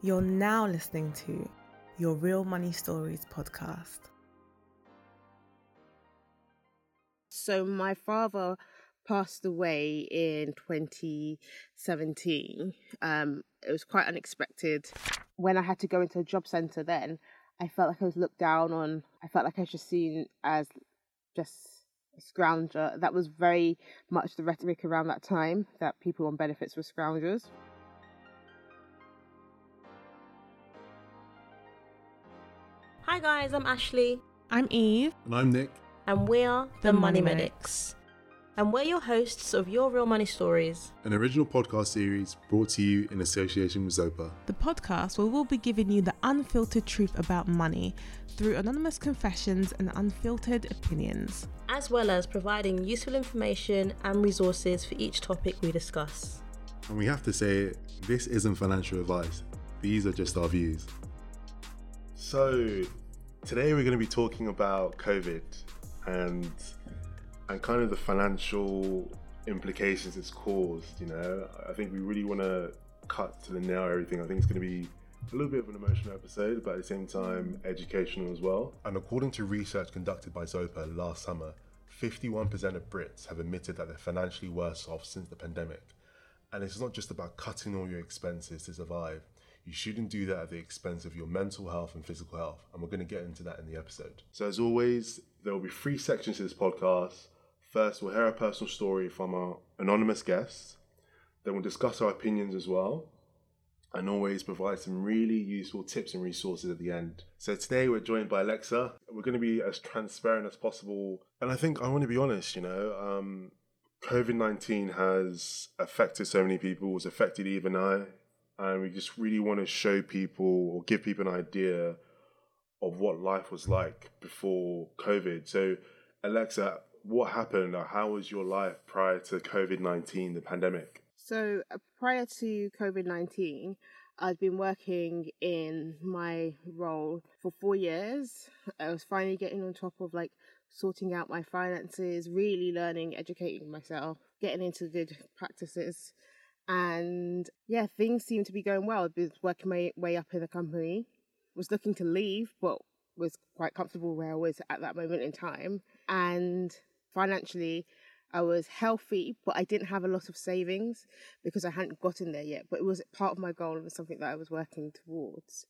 You're now listening to your Real Money Stories podcast. So, my father passed away in 2017. Um, it was quite unexpected. When I had to go into a job centre, then I felt like I was looked down on. I felt like I was just seen as just a scrounger. That was very much the rhetoric around that time that people on benefits were scoundrels. Hi guys, I'm Ashley. I'm Eve. And I'm Nick. And we're the, the, Money, Money Medics. And we're your hosts of Your Real Money Stories. An original podcast series brought to you in association with Zopa. The podcast where we'll be giving you the unfiltered truth about money through anonymous confessions and unfiltered opinions. As well as providing useful information and resources for each topic we discuss. And we have to say, this isn't financial advice. These are just our views. So, today we're going to be talking about COVID and and kind of the financial implications it's caused. You know, I think we really want to cut to the nail everything. I think it's going to be a little bit of an emotional episode, but at the same time, educational as well. And according to research conducted by Zopa last summer, 51% of Brits have admitted that they're financially worse off since the pandemic. And it's not just about cutting all your expenses to survive. You shouldn't do that at the expense of your mental health and physical health. And we're going to get into that in the episode. So, as always, there will be three sections to this podcast. First, we'll hear a personal story from our anonymous guests. Then, we'll discuss our opinions as well. And always provide some really useful tips and resources at the end. So, today we're joined by Alexa. We're going to be as transparent as possible. And I think I want to be honest, you know, um, COVID 19 has affected so many people, it's affected even I and we just really want to show people or give people an idea of what life was like before COVID. So, Alexa, what happened? How was your life prior to COVID 19, the pandemic? So, uh, prior to COVID 19, I'd been working in my role for four years. I was finally getting on top of like sorting out my finances, really learning, educating myself, getting into good practices. And yeah, things seemed to be going well. I'd been working my way up in the company, was looking to leave, but was quite comfortable where I was at that moment in time. And financially, I was healthy, but I didn't have a lot of savings because I hadn't gotten there yet. But it was part of my goal and something that I was working towards.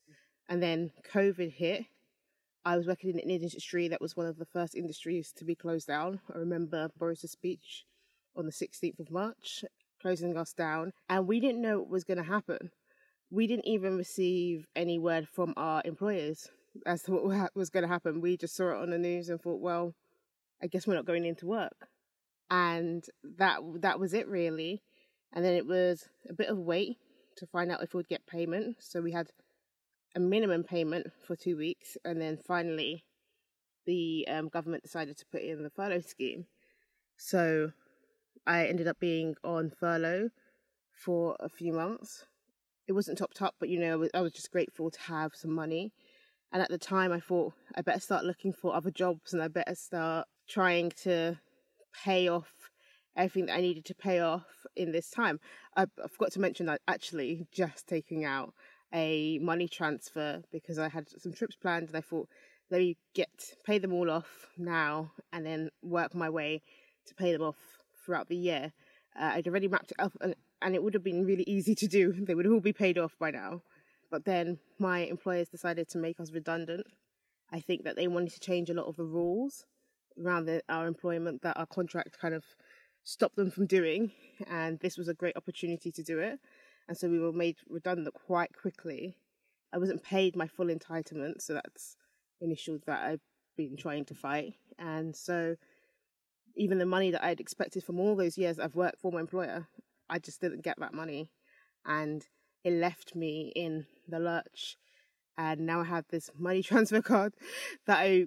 And then COVID hit. I was working in an industry that was one of the first industries to be closed down. I remember Boris's speech on the 16th of March closing us down, and we didn't know what was going to happen. We didn't even receive any word from our employers as to what was going to happen. We just saw it on the news and thought, well, I guess we're not going into work, and that that was it really. And then it was a bit of wait to find out if we'd get payment. So we had a minimum payment for two weeks, and then finally, the um, government decided to put in the furlough scheme. So I ended up being on furlough for a few months. It wasn't topped up, but you know, I was just grateful to have some money. And at the time, I thought I better start looking for other jobs and I better start trying to pay off everything that I needed to pay off in this time. I, I forgot to mention that actually just taking out a money transfer because I had some trips planned and I thought, let me get pay them all off now and then work my way to pay them off throughout the year. Uh, I'd already mapped it up, and, and it would have been really easy to do. They would all be paid off by now. But then my employers decided to make us redundant. I think that they wanted to change a lot of the rules around the, our employment that our contract kind of stopped them from doing, and this was a great opportunity to do it. And so we were made redundant quite quickly. I wasn't paid my full entitlement, so that's an issue that I've been trying to fight. And so even the money that I'd expected from all those years I've worked for my employer, I just didn't get that money. And it left me in the lurch. And now I have this money transfer card that I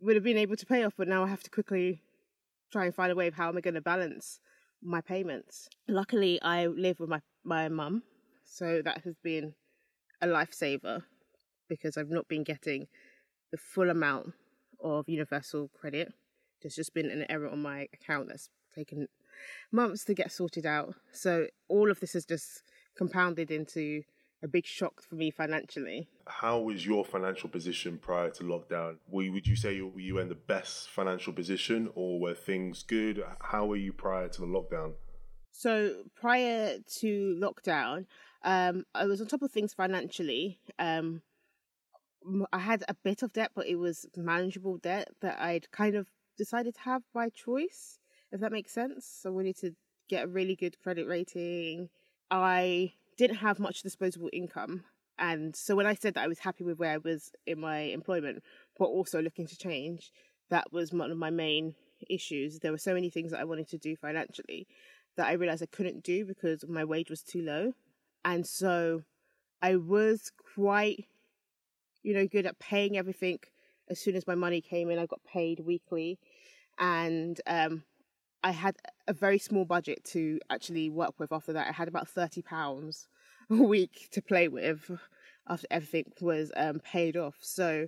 would have been able to pay off, but now I have to quickly try and find a way of how am I going to balance my payments. Luckily, I live with my, my mum, so that has been a lifesaver because I've not been getting the full amount of universal credit there's just been an error on my account that's taken months to get sorted out. So all of this has just compounded into a big shock for me financially. How was your financial position prior to lockdown? Were, would you say you, were you in the best financial position or were things good? How were you prior to the lockdown? So prior to lockdown, um, I was on top of things financially. Um, I had a bit of debt, but it was manageable debt that I'd kind of decided to have by choice, if that makes sense. So I wanted to get a really good credit rating. I didn't have much disposable income. And so when I said that I was happy with where I was in my employment, but also looking to change, that was one of my main issues. There were so many things that I wanted to do financially that I realized I couldn't do because my wage was too low. And so I was quite, you know, good at paying everything as soon as my money came in. I got paid weekly. And um, I had a very small budget to actually work with after that. I had about thirty pounds a week to play with after everything was um, paid off. So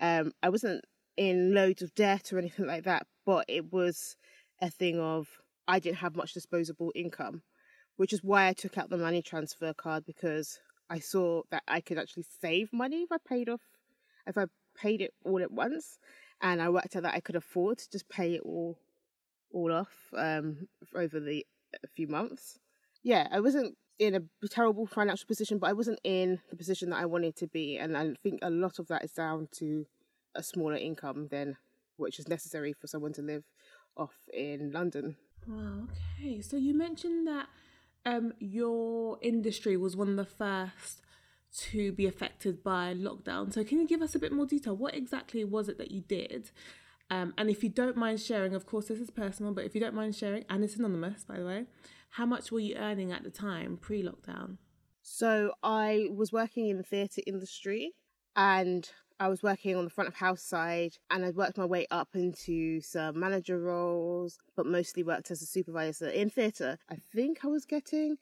um, I wasn't in loads of debt or anything like that, but it was a thing of I didn't have much disposable income, which is why I took out the money transfer card because I saw that I could actually save money if I paid off, if I paid it all at once, and I worked out that I could afford to just pay it all all off um, over the a few months. Yeah, I wasn't in a terrible financial position, but I wasn't in the position that I wanted to be, and I think a lot of that is down to a smaller income than which is necessary for someone to live off in London. Wow. Okay. So you mentioned that um, your industry was one of the first to be affected by lockdown. So can you give us a bit more detail? What exactly was it that you did? Um, and if you don't mind sharing, of course, this is personal, but if you don't mind sharing, and it's anonymous, by the way, how much were you earning at the time pre lockdown? So I was working in the theatre industry and I was working on the front of house side and I worked my way up into some manager roles, but mostly worked as a supervisor in theatre. I think I was getting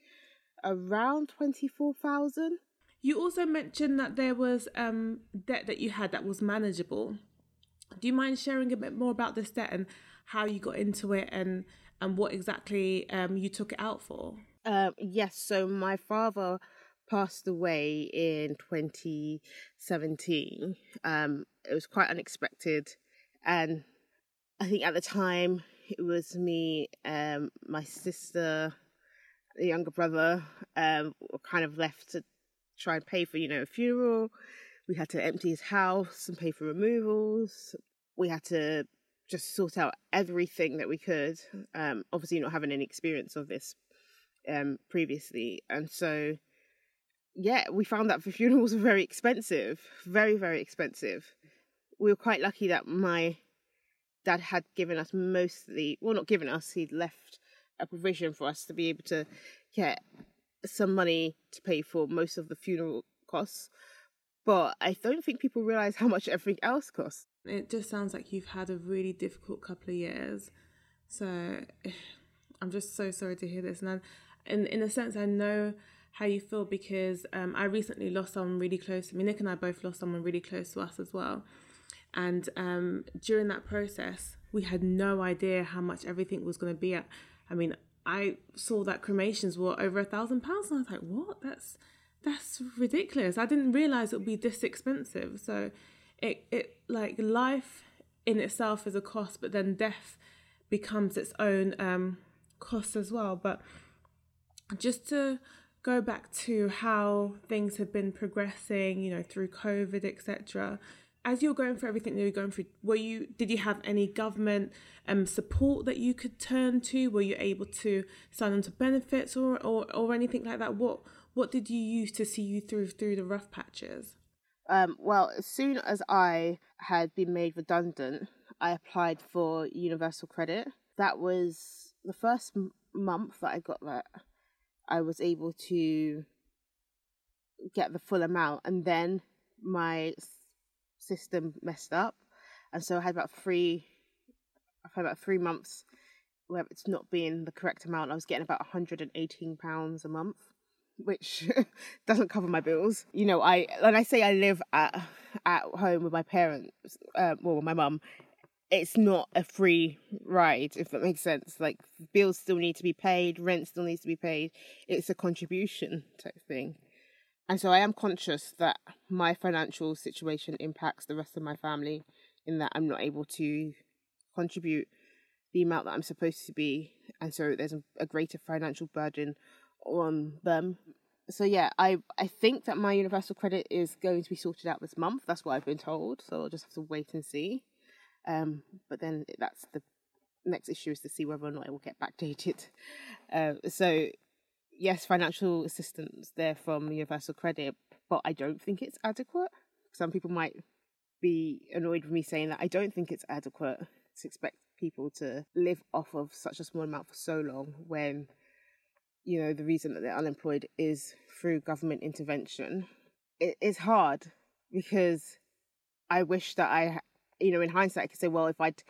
around 24,000. You also mentioned that there was um, debt that you had that was manageable. Do you mind sharing a bit more about this debt and how you got into it and and what exactly um, you took it out for? Um, yes, so my father passed away in 2017. Um, it was quite unexpected, and I think at the time it was me, um, my sister, the younger brother, um, were kind of left to try and pay for you know a funeral we had to empty his house and pay for removals. We had to just sort out everything that we could. Um, obviously, not having any experience of this um, previously, and so yeah, we found that the funerals were very expensive, very very expensive. We were quite lucky that my dad had given us mostly, well, not given us, he'd left a provision for us to be able to get some money to pay for most of the funeral costs but I don't think people realize how much everything else costs. It just sounds like you've had a really difficult couple of years. So I'm just so sorry to hear this. And I, in in a sense, I know how you feel because um, I recently lost someone really close to me. Nick and I both lost someone really close to us as well. And um, during that process, we had no idea how much everything was going to be at. I mean, I saw that cremations were over a thousand pounds, and I was like, "What? That's that's ridiculous. I didn't realize it would be this expensive. So it it like life in itself is a cost, but then death becomes its own um, cost as well. But just to go back to how things have been progressing, you know, through COVID, etc. As you're going through everything that you're going through, were you did you have any government um, support that you could turn to? Were you able to sign on to benefits or, or, or anything like that? What what did you use to see you through through the rough patches? Um, well, as soon as I had been made redundant, I applied for universal credit. That was the first m- month that I got that. I was able to get the full amount, and then my system messed up, and so I had about three. I had about three months where it's not being the correct amount. I was getting about 118 pounds a month which doesn't cover my bills. You know, I when I say I live at at home with my parents, uh, well, my mum, it's not a free ride if that makes sense. Like bills still need to be paid, rent still needs to be paid. It's a contribution type thing, And so I am conscious that my financial situation impacts the rest of my family in that I'm not able to contribute the amount that I'm supposed to be. And so there's a, greater financial burden on them. So yeah, I I think that my universal credit is going to be sorted out this month. That's what I've been told. So I'll just have to wait and see. Um, but then that's the next issue is to see whether or not it will get backdated. Uh, so yes, financial assistance there from Universal Credit, but I don't think it's adequate. Some people might be annoyed with me saying that I don't think it's adequate to expect people to live off of such a small amount for so long when you know the reason that they're unemployed is through government intervention it is hard because i wish that i you know in hindsight i could say well if i'd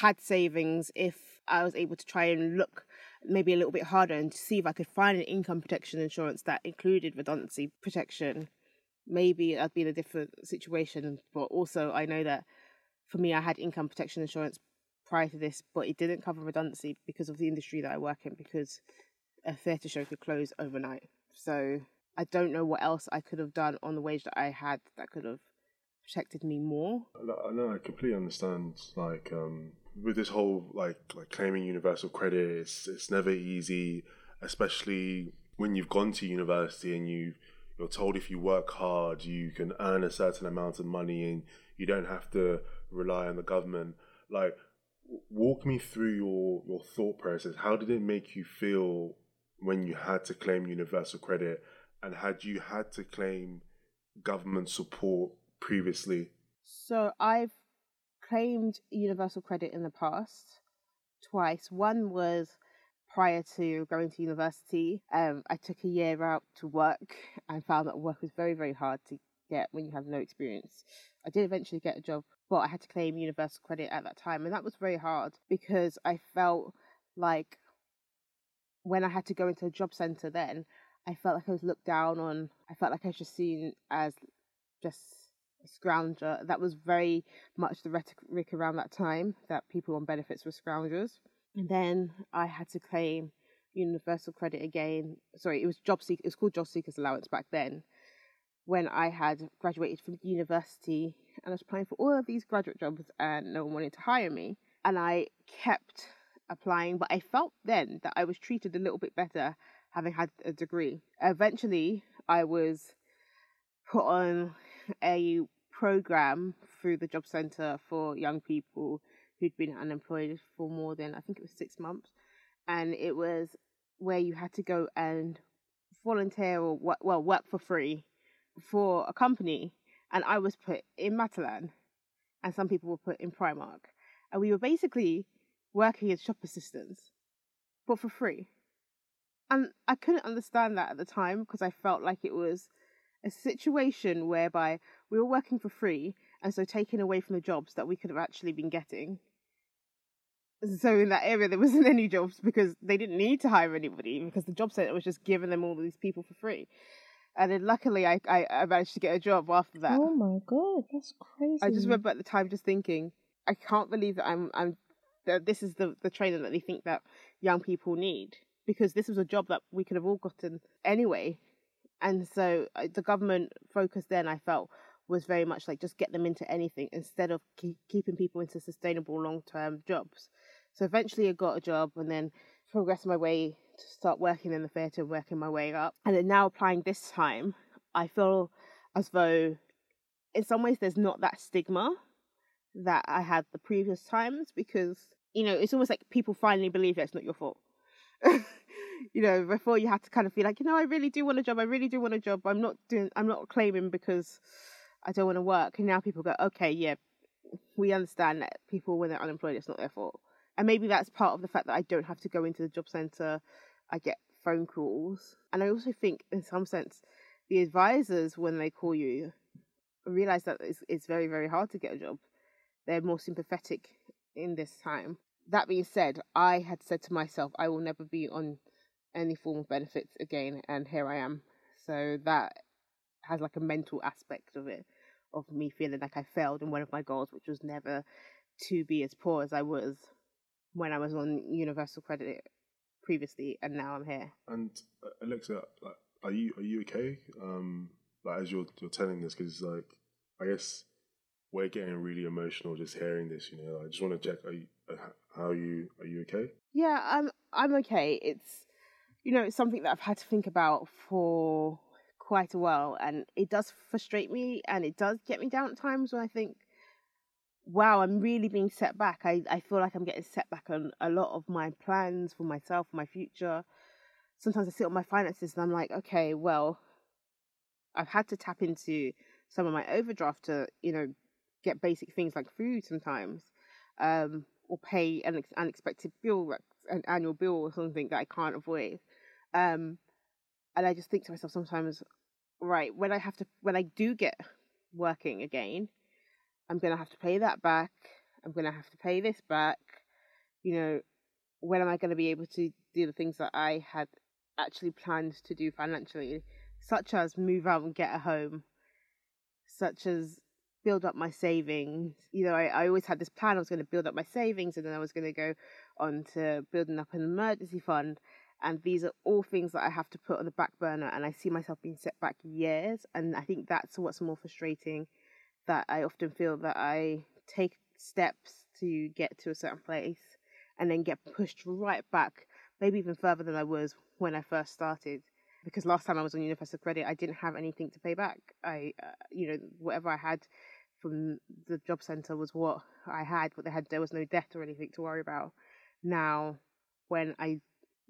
had savings if i was able to try and look maybe a little bit harder and see if i could find an income protection insurance that included redundancy protection maybe i'd be in a different situation but also i know that for me i had income protection insurance prior to this but it didn't cover redundancy because of the industry that i work in because a theatre show could close overnight. So I don't know what else I could have done on the wage that I had that could have protected me more. I know I completely understand. Like um, with this whole like like claiming universal credit, it's it's never easy, especially when you've gone to university and you you're told if you work hard you can earn a certain amount of money and you don't have to rely on the government. Like walk me through your your thought process. How did it make you feel when you had to claim universal credit and had you had to claim government support previously? So I've claimed universal credit in the past twice. One was prior to going to university. Um, I took a year out to work and found that work was very, very hard to get when you have no experience. I did eventually get a job, but I had to claim universal credit at that time, and that was very hard because I felt like when I had to go into a job center then, I felt like I was looked down on. I felt like I was just seen as just scrounger. That was very much the rhetoric around that time that people on benefits were scroungers. And then I had to claim universal credit again. Sorry, it was job seek. It was called job seekers allowance back then. When I had graduated from university and I was applying for all of these graduate jobs and no one wanted to hire me, and I kept applying, but I felt then that I was treated a little bit better having had a degree. Eventually, I was put on a program through the job centre for young people who'd been unemployed for more than, I think it was six months. And it was where you had to go and volunteer or well, work for free for a company. And I was put in Matalan, and some people were put in Primark. And we were basically working as shop assistants, but for free. And I couldn't understand that at the time because I felt like it was a situation whereby we were working for free and so taken away from the jobs that we could have actually been getting. So in that area there wasn't any jobs because they didn't need to hire anybody because the job centre was just giving them all these people for free. And then luckily I, I, I managed to get a job after that. Oh my god, that's crazy. I just remember at the time just thinking, I can't believe that I'm I'm that this is the, the training that they think that young people need because this was a job that we could have all gotten anyway. And so uh, the government focus then I felt was very much like just get them into anything instead of keep, keeping people into sustainable long term jobs. So eventually I got a job and then progressed my way to start working in the theatre, working my way up. And then now applying this time, I feel as though in some ways there's not that stigma that I had the previous times because you know, it's almost like people finally believe that it's not your fault. you know, before you had to kind of feel like, you know, I really do want a job. I really do want a job. I'm not doing. I'm not claiming because I don't want to work. And now people go, okay, yeah, we understand that people when they're unemployed, it's not their fault. And maybe that's part of the fact that I don't have to go into the job center. I get phone calls, and I also think, in some sense, the advisors when they call you realize that it's, it's very very hard to get a job. They're more sympathetic in this time that being said, I had said to myself, I will never be on any form of benefits again, and here I am. So that has like a mental aspect of it, of me feeling like I failed in one of my goals, which was never to be as poor as I was when I was on universal credit previously, and now I'm here. And uh, Alexa, are you are you okay? Um, like as you're you're telling this because like I guess we're getting really emotional just hearing this. You know, I just want to check. Are you, uh, how are you? Are you okay? Yeah, I'm. I'm okay. It's you know it's something that I've had to think about for quite a while, and it does frustrate me, and it does get me down at times when I think, wow, I'm really being set back. I I feel like I'm getting set back on a lot of my plans for myself, my future. Sometimes I sit on my finances and I'm like, okay, well, I've had to tap into some of my overdraft to, you know, get basic things like food sometimes, um, or pay an unexpected bill, an annual bill or something that I can't avoid. Um, and I just think to myself sometimes, right, when I have to, when I do get working again, I'm going to have to pay that back. I'm going to have to pay this back. You know, when am I going to be able to do the things that I had actually planned to do financially, such as move out and get a home, such as build up my savings. You know, I, I always had this plan. I was going to build up my savings and then I was going to go on to building up an emergency fund. And these are all things that I have to put on the back burner. And I see myself being set back years. And I think that's what's more frustrating that I often feel that I take steps to get to a certain place and then get pushed right back, maybe even further than I was when I first started because last time I was on Universal Credit, I didn't have anything to pay back. I, uh, you know, whatever I had from the job centre was what I had, but they had there was no debt or anything to worry about. Now, when I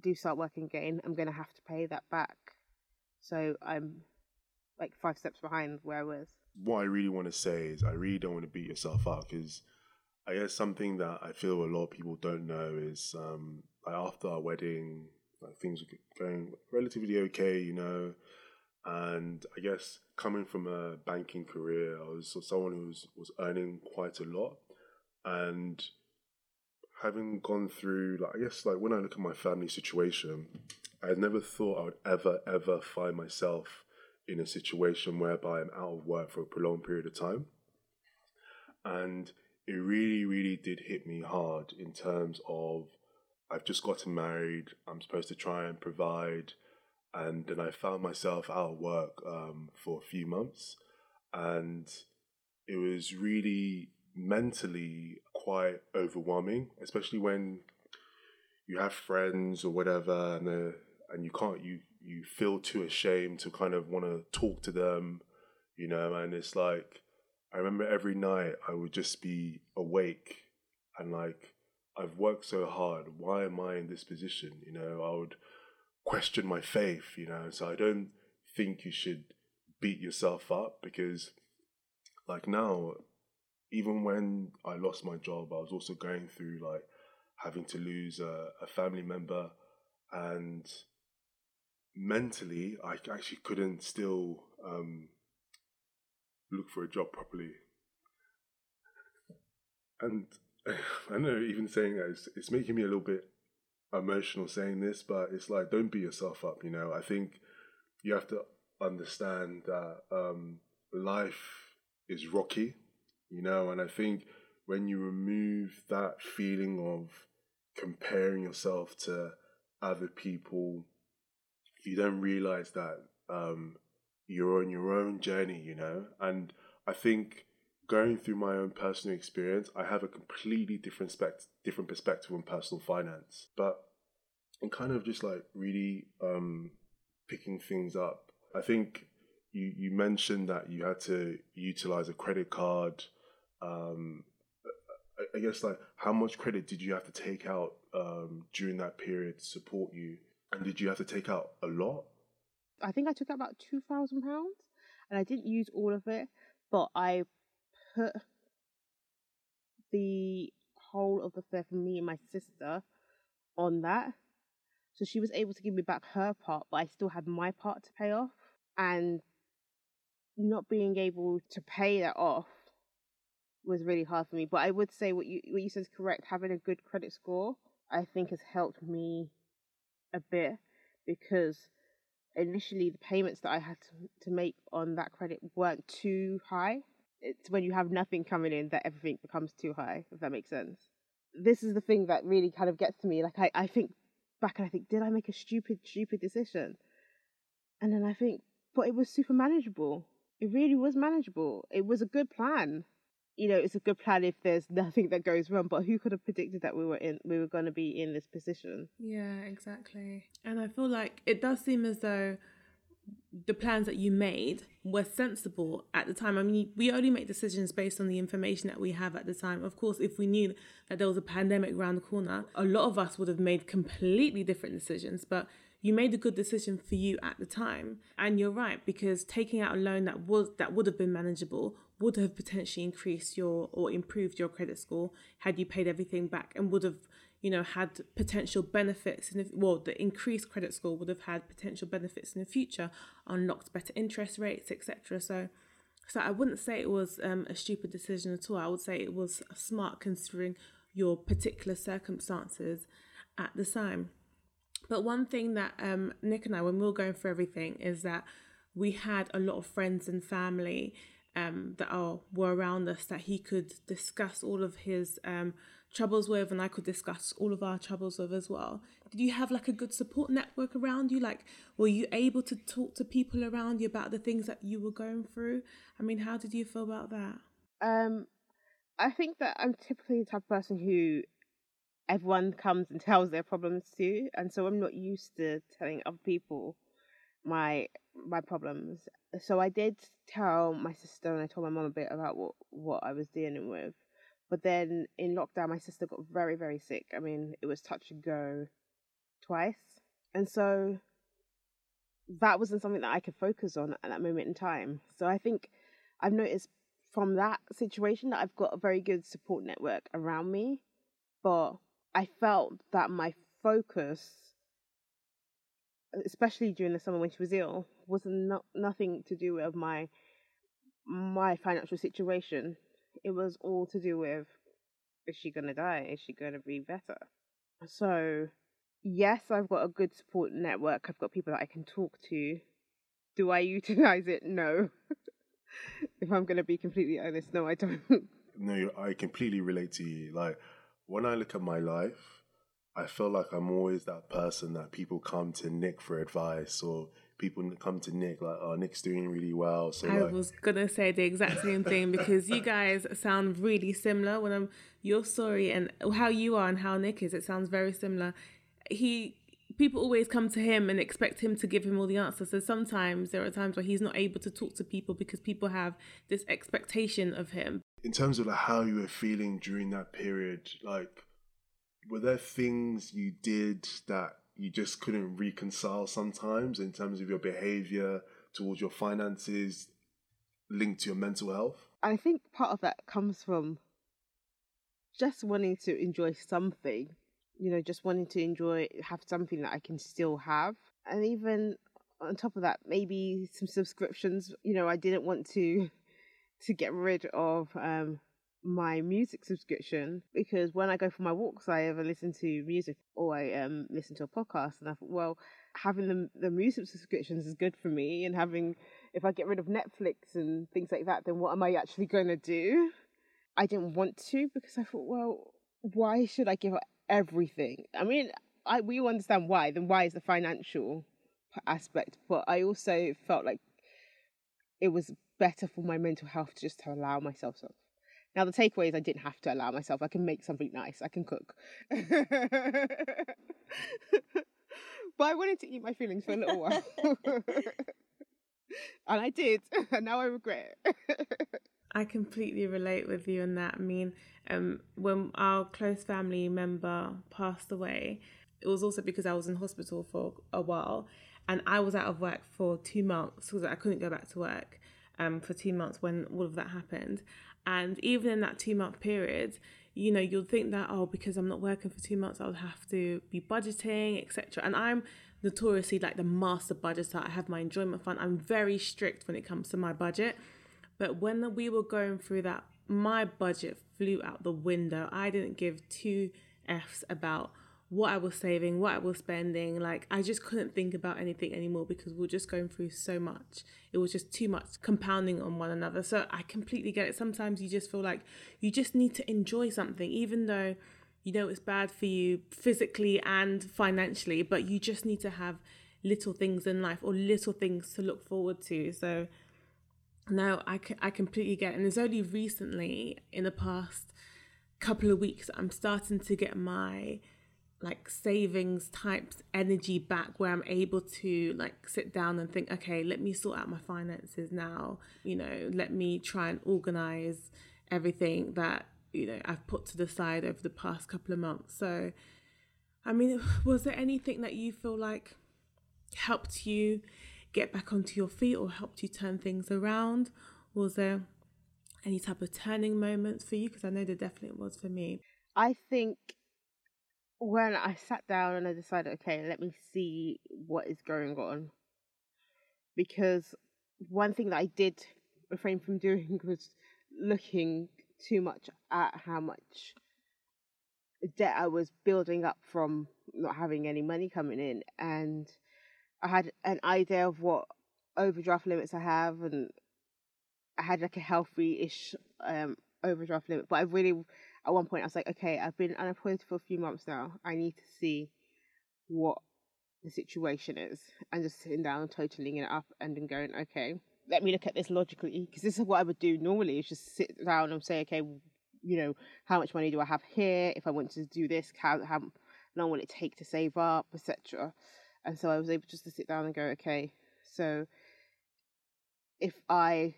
do start working again, I'm going to have to pay that back. So I'm like five steps behind where I was. What I really want to say is, I really don't want to beat yourself up because I guess something that I feel a lot of people don't know is um, like after our wedding, like things were going relatively okay, you know. And I guess coming from a banking career, I was someone who was, was earning quite a lot. And having gone through, like, I guess, like when I look at my family situation, I never thought I would ever, ever find myself in a situation whereby I'm out of work for a prolonged period of time. And it really, really did hit me hard in terms of I've just gotten married. I'm supposed to try and provide. And then I found myself out of work um, for a few months. And it was really mentally quite overwhelming, especially when you have friends or whatever and, uh, and you can't, you, you feel too ashamed to kind of want to talk to them, you know, and it's like, I remember every night I would just be awake and like I've worked so hard. Why am I in this position? You know, I would question my faith, you know. So I don't think you should beat yourself up because, like, now, even when I lost my job, I was also going through like having to lose a, a family member and mentally, I actually couldn't still um, look for a job properly. And I know even saying that it's, it's making me a little bit emotional saying this, but it's like don't beat yourself up. You know, I think you have to understand that um, life is rocky. You know, and I think when you remove that feeling of comparing yourself to other people, you don't realize that um, you're on your own journey. You know, and I think going through my own personal experience, I have a completely different spect- different perspective on personal finance. But I'm kind of just like really um, picking things up. I think you you mentioned that you had to utilize a credit card. Um, I, guess like how much credit did you have to take out um, during that period to support you, and did you have to take out a lot? I think I took out about two thousand pounds, and I didn't use all of it, but I put the whole of the fare for me and my sister on that. So she was able to give me back her part, but I still had my part to pay off. And not being able to pay that off was really hard for me. But I would say what you what you said is correct. Having a good credit score, I think, has helped me a bit because initially the payments that I had to, to make on that credit weren't too high it's when you have nothing coming in that everything becomes too high, if that makes sense. This is the thing that really kind of gets to me. Like I, I think back and I think, did I make a stupid, stupid decision? And then I think, but it was super manageable. It really was manageable. It was a good plan. You know, it's a good plan if there's nothing that goes wrong. But who could have predicted that we were in we were going to be in this position? Yeah, exactly. And I feel like it does seem as though the plans that you made were sensible at the time. I mean, we only make decisions based on the information that we have at the time. Of course, if we knew that there was a pandemic around the corner, a lot of us would have made completely different decisions. But you made a good decision for you at the time, and you're right because taking out a loan that was that would have been manageable would have potentially increased your or improved your credit score had you paid everything back, and would have you know, had potential benefits, and well, the increased credit score would have had potential benefits in the future, unlocked better interest rates, etc. So, so I wouldn't say it was um, a stupid decision at all. I would say it was smart considering your particular circumstances at the time. But one thing that um, Nick and I, when we were going through everything, is that we had a lot of friends and family um, that are were around us that he could discuss all of his um, troubles with and I could discuss all of our troubles with as well. Did you have like a good support network around you? Like, were you able to talk to people around you about the things that you were going through? I mean, how did you feel about that? Um, I think that I'm typically the type of person who everyone comes and tells their problems to, and so I'm not used to telling other people my my problems. So I did tell my sister and I told my mom a bit about what what I was dealing with. But then in lockdown, my sister got very, very sick. I mean, it was touch and go twice. And so that wasn't something that I could focus on at that moment in time. So I think I've noticed from that situation that I've got a very good support network around me. But I felt that my focus, especially during the summer when she was ill, was not nothing to do with my my financial situation it was all to do with is she going to die? Is she going to be better? So, yes, I've got a good support network. I've got people that I can talk to. Do I utilize it? No. if I'm going to be completely honest, no, I don't. no, I completely relate to you. Like, when I look at my life, I feel like I'm always that person that people come to Nick for advice or people come to Nick like, "Oh, Nick's doing really well." So I like... was gonna say the exact same thing because you guys sound really similar. When I'm your story and how you are and how Nick is, it sounds very similar. He people always come to him and expect him to give him all the answers. So sometimes there are times where he's not able to talk to people because people have this expectation of him. In terms of like how you were feeling during that period, like were there things you did that you just couldn't reconcile sometimes in terms of your behavior towards your finances linked to your mental health? I think part of that comes from just wanting to enjoy something, you know, just wanting to enjoy, have something that I can still have. And even on top of that, maybe some subscriptions, you know, I didn't want to to get rid of um my music subscription because when I go for my walks, I ever listen to music or I um listen to a podcast, and I thought, well, having the the music subscriptions is good for me, and having if I get rid of Netflix and things like that, then what am I actually going to do? I didn't want to because I thought, well, why should I give up everything? I mean, I we understand why. Then why is the financial aspect? But I also felt like it was better for my mental health to just to allow myself some now the takeaway is I didn't have to allow myself. I can make something nice. I can cook. but I wanted to eat my feelings for a little while. and I did. And now I regret it. I completely relate with you on that. I mean, um, when our close family member passed away, it was also because I was in hospital for a while and I was out of work for two months because I couldn't go back to work um, for two months when all of that happened. And even in that two month period, you know, you'll think that, oh, because I'm not working for two months, I'll have to be budgeting, etc. And I'm notoriously like the master budgeter. I have my enjoyment fund. I'm very strict when it comes to my budget. But when we were going through that, my budget flew out the window. I didn't give two F's about what I was saving, what I was spending. Like I just couldn't think about anything anymore because we are just going through so much. It was just too much compounding on one another. So I completely get it. Sometimes you just feel like you just need to enjoy something, even though you know it's bad for you physically and financially, but you just need to have little things in life or little things to look forward to. So no, I, I completely get it. And it's only recently in the past couple of weeks I'm starting to get my like savings types energy back where I'm able to like sit down and think, okay, let me sort out my finances now. You know, let me try and organize everything that, you know, I've put to the side over the past couple of months. So, I mean, was there anything that you feel like helped you get back onto your feet or helped you turn things around? Was there any type of turning moments for you? Because I know there definitely was for me. I think when I sat down and I decided, okay, let me see what is going on. Because one thing that I did refrain from doing was looking too much at how much debt I was building up from not having any money coming in. And I had an idea of what overdraft limits I have, and I had like a healthy ish um, overdraft limit. But I really at one point I was like, okay, I've been unemployed for a few months now. I need to see what the situation is, and just sitting down, totaling it up, and then going, okay, let me look at this logically, because this is what I would do normally: is just sit down and say, okay, you know, how much money do I have here? If I want to do this, how how long will it take to save up, etc. And so I was able just to sit down and go, okay, so if I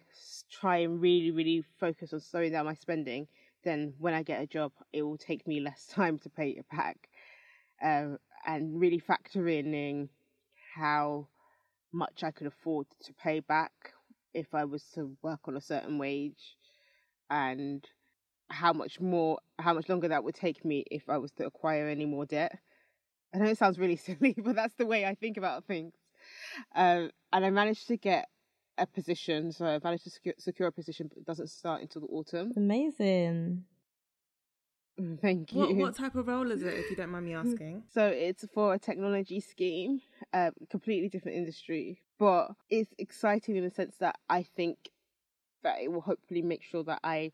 try and really, really focus on slowing down my spending, then when I get a job, it will take me less time to pay it back. Um, and really factor in how much I could afford to pay back if I was to work on a certain wage and how much more how much longer that would take me if I was to acquire any more debt. I know it sounds really silly, but that's the way I think about things. Um, and I managed to get a position. So I managed to secure, secure a position, but it doesn't start until the autumn. Amazing. Mm, thank you. What, what type of role is it, if you don't mind me asking? So it's for a technology scheme, a completely different industry, but it's exciting in the sense that I think that it will hopefully make sure that I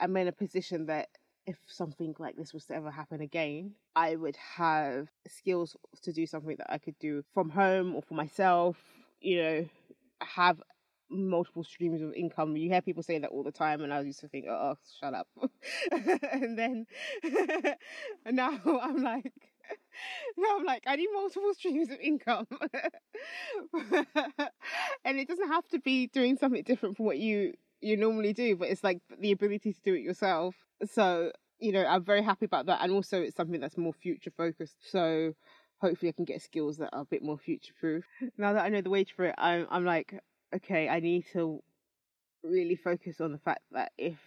am in a position that if something like this was to ever happen again, I would have skills to do something that I could do from home or for myself, you know, have multiple streams of income. You hear people say that all the time, and I used to think, oh, shut up. and then and now I'm like, now I'm like, I need multiple streams of income. and it doesn't have to be doing something different from what you you normally do, but it's like the ability to do it yourself. So you know, I'm very happy about that, and also it's something that's more future focused. So hopefully I can get skills that are a bit more future proof. Now that I know the wage for it, I'm I'm like, okay, I need to really focus on the fact that if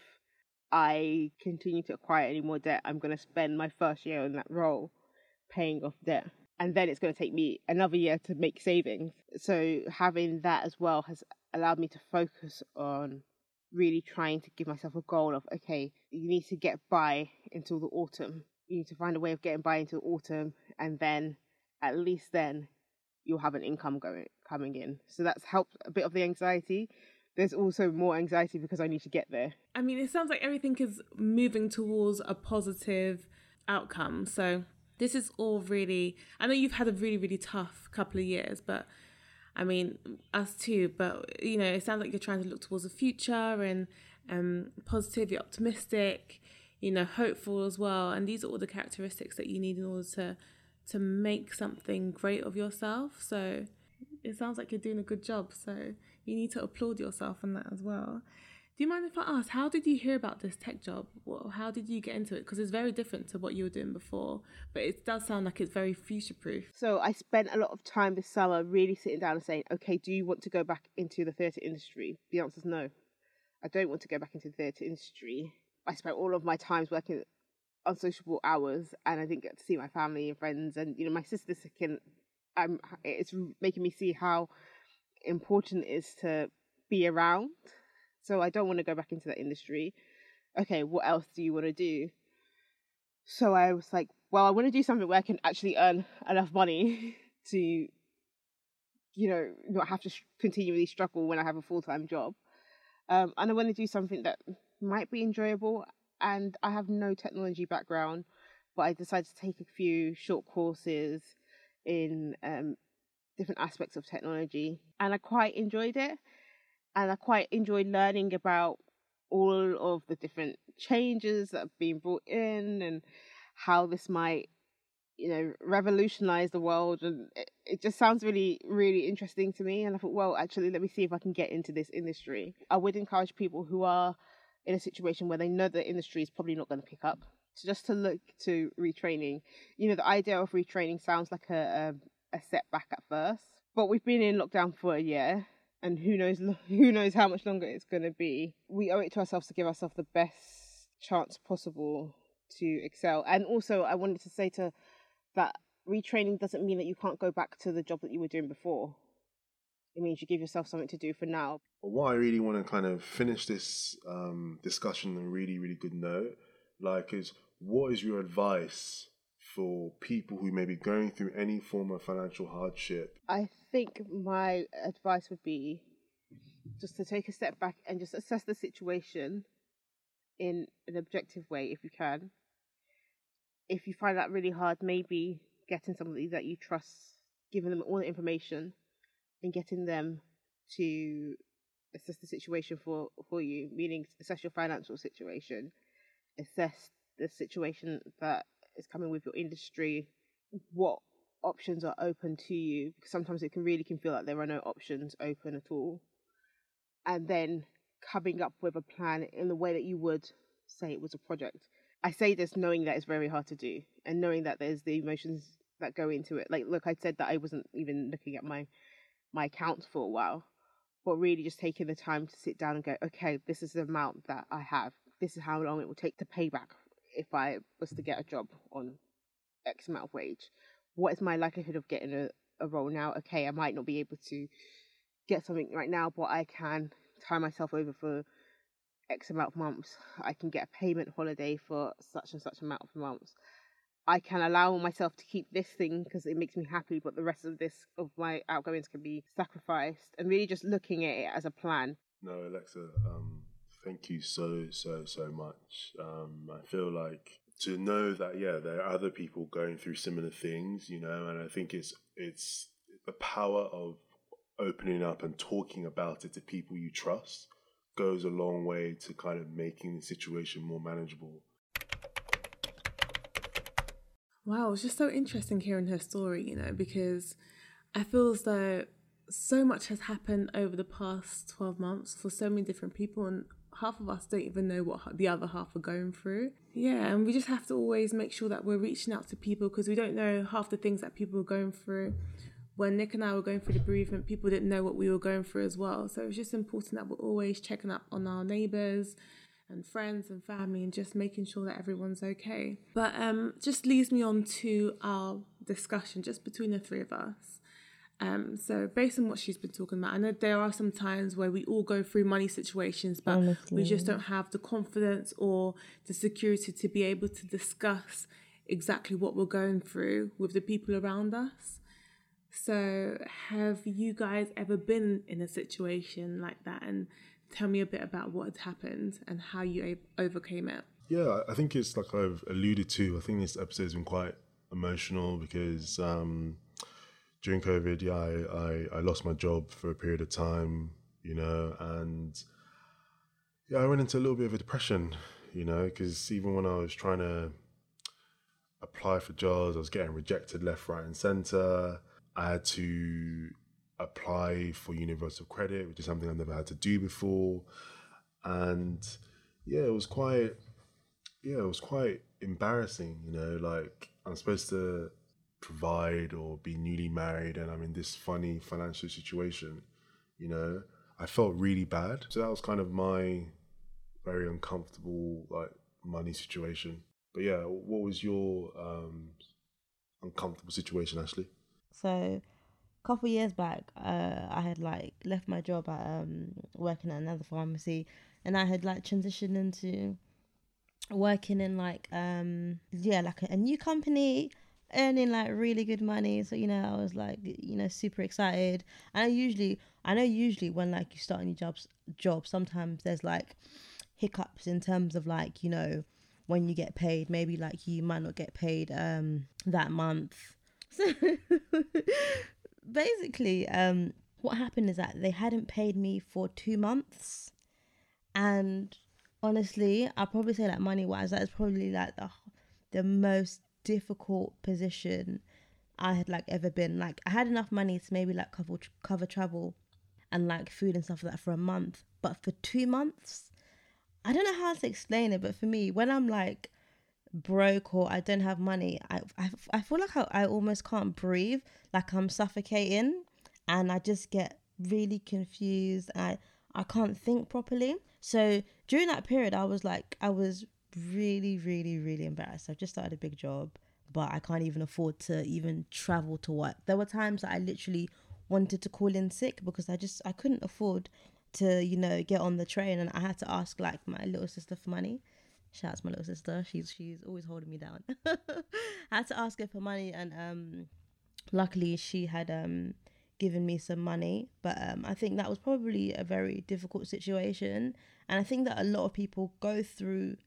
I continue to acquire any more debt, I'm going to spend my first year in that role paying off debt. And then it's going to take me another year to make savings. So having that as well has allowed me to focus on really trying to give myself a goal of, okay, you need to get by until the autumn. You need to find a way of getting by until autumn. And then at least then you'll have an income going coming in. So that's helped a bit of the anxiety. There's also more anxiety because I need to get there. I mean, it sounds like everything is moving towards a positive outcome. So this is all really. I know you've had a really really tough couple of years, but I mean us too. But you know, it sounds like you're trying to look towards the future and um, positive. You're optimistic. You know, hopeful as well. And these are all the characteristics that you need in order to to make something great of yourself. So it sounds like you're doing a good job. So you need to applaud yourself on that as well. Do you mind if I ask, how did you hear about this tech job? How did you get into it? Because it's very different to what you were doing before, but it does sound like it's very future proof. So I spent a lot of time this summer really sitting down and saying, okay, do you want to go back into the theatre industry? The answer is no. I don't want to go back into the theatre industry. I spent all of my times working unsociable hours and I didn't get to see my family and friends and you know my sister's can I'm it's making me see how important it is to be around. So I don't want to go back into that industry. Okay, what else do you want to do? So I was like, well, I want to do something where I can actually earn enough money to, you know, not have to continually struggle when I have a full time job. Um, and I want to do something that might be enjoyable and I have no technology background, but I decided to take a few short courses in um, different aspects of technology, and I quite enjoyed it. And I quite enjoyed learning about all of the different changes that have been brought in and how this might you know revolutionize the world. And it, it, just sounds really really interesting to me. And i thought well actually let me see if i can get into this industry. I would encourage people who are in a situation where they know the industry is probably not going to pick up. So just to look to retraining you know the idea of retraining sounds like a, a, a setback at first but we've been in lockdown for a year and who knows who knows how much longer it's going to be. We owe it to ourselves to give ourselves the best chance possible to excel. And also i wanted to say to that retraining doesn't mean that you can't go back to the job that you were doing before it means you give yourself something to do for now what i really want to kind of finish this um, discussion on a really really good note like is what is your advice for people who may be going through any form of financial hardship? I think my advice would be just to take a step back and just assess the situation in an objective way if you can. If you find that really hard, maybe getting somebody that you trust, giving them all the information and getting them to assess the situation for, for you, meaning assess your financial situation, assess the situation that is coming with your industry, what options are open to you because sometimes it can really can feel like there are no options open at all. And then coming up with a plan in the way that you would say it was a project. I say this knowing that it's very hard to do and knowing that there's the emotions that go into it. Like look i said that i wasn't even looking at my my accounts for a while but really just taking the time to sit down and go okay this is the amount that i have this is how long it will take to pay back if I was to get a job on X amount of wage, what is my likelihood of getting a, a role now? Okay, I might not be able to get something right now, but I can tie myself over for X amount of months. I can get a payment holiday for such and such amount of months. I can allow myself to keep this thing because it makes me happy, but the rest of this of my outgoings can be sacrificed. And really just looking at it as a plan. No, Alexa, um, Thank you so, so, so much. Um, I feel like to know that, yeah, there are other people going through similar things, you know, and I think it's, it's the power of opening up and talking about it to people you trust goes a long way to kind of making the situation more manageable. Wow, it's just so interesting hearing her story, you know, because I feel as though so much has happened over the past 12 months for so many different people and half of us don't even know what the other half are going through. Yeah, and we just have to always make sure that we're reaching out to people because we don't know half the things that people are going through. When Nick and I were going through the bereavement, people didn't know what we were going through as well. So it's just important that we're always checking up on our neighbours and friends and family and just making sure that everyone's okay. But um just leads me on to our discussion just between the three of us. Um, so based on what she's been talking about, I know there are some times where we all go through money situations, but Honestly. we just don't have the confidence or the security to be able to discuss exactly what we're going through with the people around us. So, have you guys ever been in a situation like that? And tell me a bit about what had happened and how you overcame it. Yeah, I think it's like I've alluded to. I think this episode has been quite emotional because um, during COVID, yeah, I, I, I lost my job for a period of time, you know, and yeah, I went into a little bit of a depression, you know, because even when I was trying to apply for jobs, I was getting rejected left, right, and center. I had to apply for universal credit, which is something I've never had to do before, and yeah, it was quite, yeah, it was quite embarrassing, you know, like I'm supposed to provide or be newly married and I'm in this funny financial situation, you know, I felt really bad. So that was kind of my very uncomfortable like money situation. But yeah, what was your um, uncomfortable situation, Ashley? So, couple years back, uh, I had like left my job at um, working at another pharmacy, and I had like transitioned into working in like um yeah like a, a new company earning like really good money. So, you know, I was like, you know, super excited. And I usually, I know usually when like you start a new jobs, job, sometimes there's like hiccups in terms of like, you know, when you get paid, maybe like you might not get paid um that month. basically, um, what happened is that they hadn't paid me for two months, and honestly, I probably say like money wise, that is probably like the the most difficult position I had like ever been. Like I had enough money to maybe like cover cover travel and like food and stuff like that for a month, but for two months, I don't know how to explain it. But for me, when I'm like broke or I don't have money, I I, I feel like I, I almost can't breathe, like I'm suffocating, and I just get really confused. I I can't think properly. So during that period, I was like, I was really, really, really embarrassed. I just started a big job, but I can't even afford to even travel to work. There were times that I literally wanted to call in sick because I just I couldn't afford to you know get on the train, and I had to ask like my little sister for money. Shout out to my little sister. She's she's always holding me down. I had to ask her for money, and um, luckily she had um given me some money. But um, I think that was probably a very difficult situation, and I think that a lot of people go through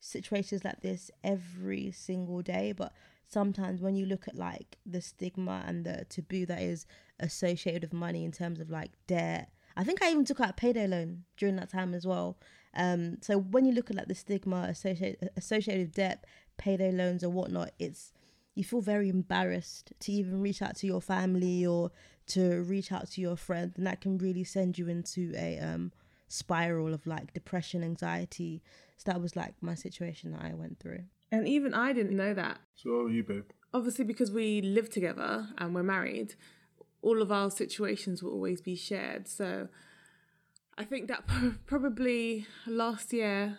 situations like this every single day. But sometimes when you look at like the stigma and the taboo that is associated with money in terms of like debt. I think I even took out a payday loan during that time as well. Um, so when you look at like the stigma associated associated with debt, payday loans or whatnot, it's you feel very embarrassed to even reach out to your family or to reach out to your friends, and that can really send you into a um, spiral of like depression, anxiety. So that was like my situation that I went through. And even I didn't know that. So are you, babe? Obviously, because we live together and we're married, all of our situations will always be shared. So I think that probably last year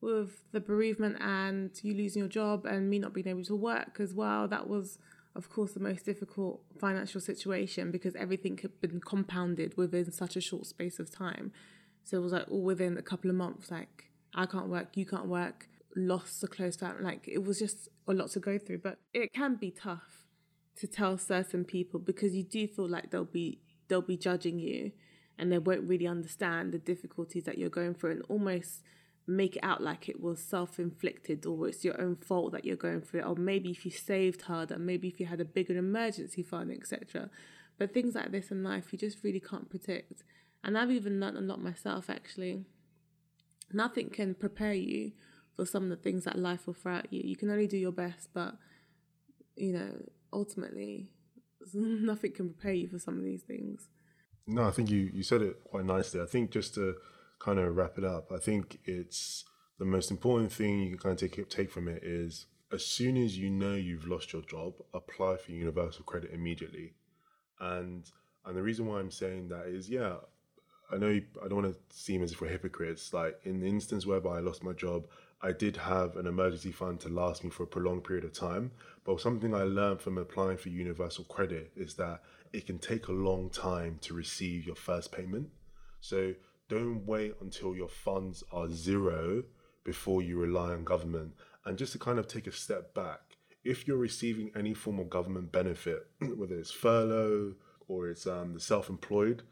with the bereavement and you losing your job and me not being able to work as well, that was, of course, the most difficult financial situation because everything had been compounded within such a short space of time. So it was like all within a couple of months, like I can't work, you can't work, lost a close family. Like it was just a lot to go through. But it can be tough to tell certain people because you do feel like they'll be they'll be judging you and they won't really understand the difficulties that you're going through and almost make it out like it was self-inflicted or it's your own fault that you're going through it. Or maybe if you saved harder maybe if you had a bigger emergency fund etc but things like this in life you just really can't predict. And i've even learned a lot myself actually. Nothing can prepare you for some of the things that life will throw at you. You can only do your best but you know ultimately nothing can prepare you for some of these things no i think you you said it quite nicely i think just to kind of wrap it up, I think it's the most important thing you can kind of take take from it is as soon as you know you've lost your job, apply for universal credit immediately. And and the reason why I'm saying that is, yeah, I know you, I don't want to seem as if we're hypocrites. Like in the instance whereby I lost my job, I did have an emergency fund to last me for a prolonged period of time. But something I learned from applying for universal credit is that it can take a long time to receive your first payment. So don't wait until your funds are zero before you rely on government. And just to kind of take a step back, if you're receiving any form of government benefit, whether it's furlough or it's um, the self employed,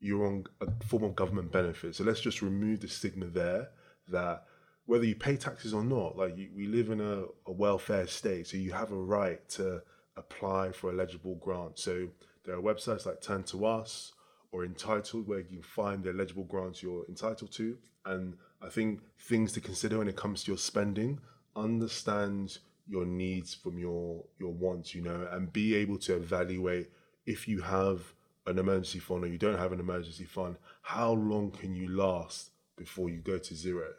you're on a form of government benefit. So let's just remove the stigma there that whether you pay taxes or not, like you, we live in a, a welfare state, so you have a right to apply for eligible grants. So there are websites like Turn2us or entitled where you can find the eligible grants you're entitled to. And I think things to consider when it comes to your spending, understand your needs from your your wants, you know, and be able to evaluate if you have an emergency fund or you don't have an emergency fund, how long can you last before you go to zero?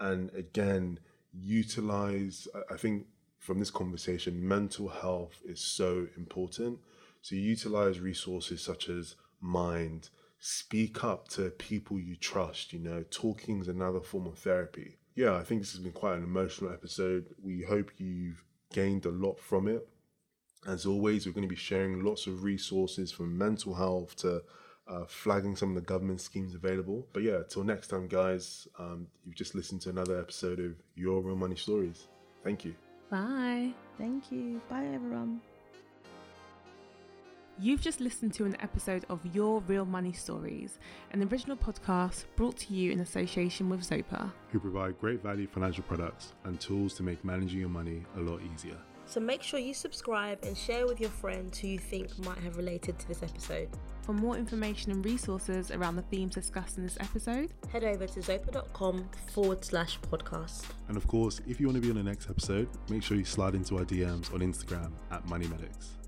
And again, utilize I think from this conversation, mental health is so important. So utilize resources such as mind. Speak up to people you trust, you know, talking is another form of therapy. Yeah, I think this has been quite an emotional episode. We hope you've gained a lot from it. As always, we're going to be sharing lots of resources from mental health to uh, flagging some of the government schemes available. But yeah, till next time, guys, um, you've just listened to another episode of Your Real Money Stories. Thank you. Bye. Thank you. Bye, everyone. You've just listened to an episode of Your Real Money Stories, an original podcast brought to you in association with Zopa, who provide great value financial products and tools to make managing your money a lot easier. So make sure you subscribe and share with your friends who you think might have related to this episode. For more information and resources around the themes discussed in this episode, Head over to zopa.com forward slash podcast. And of course, if you want to be on the next episode, make sure you slide into our DMs on Instagram at Money Medics.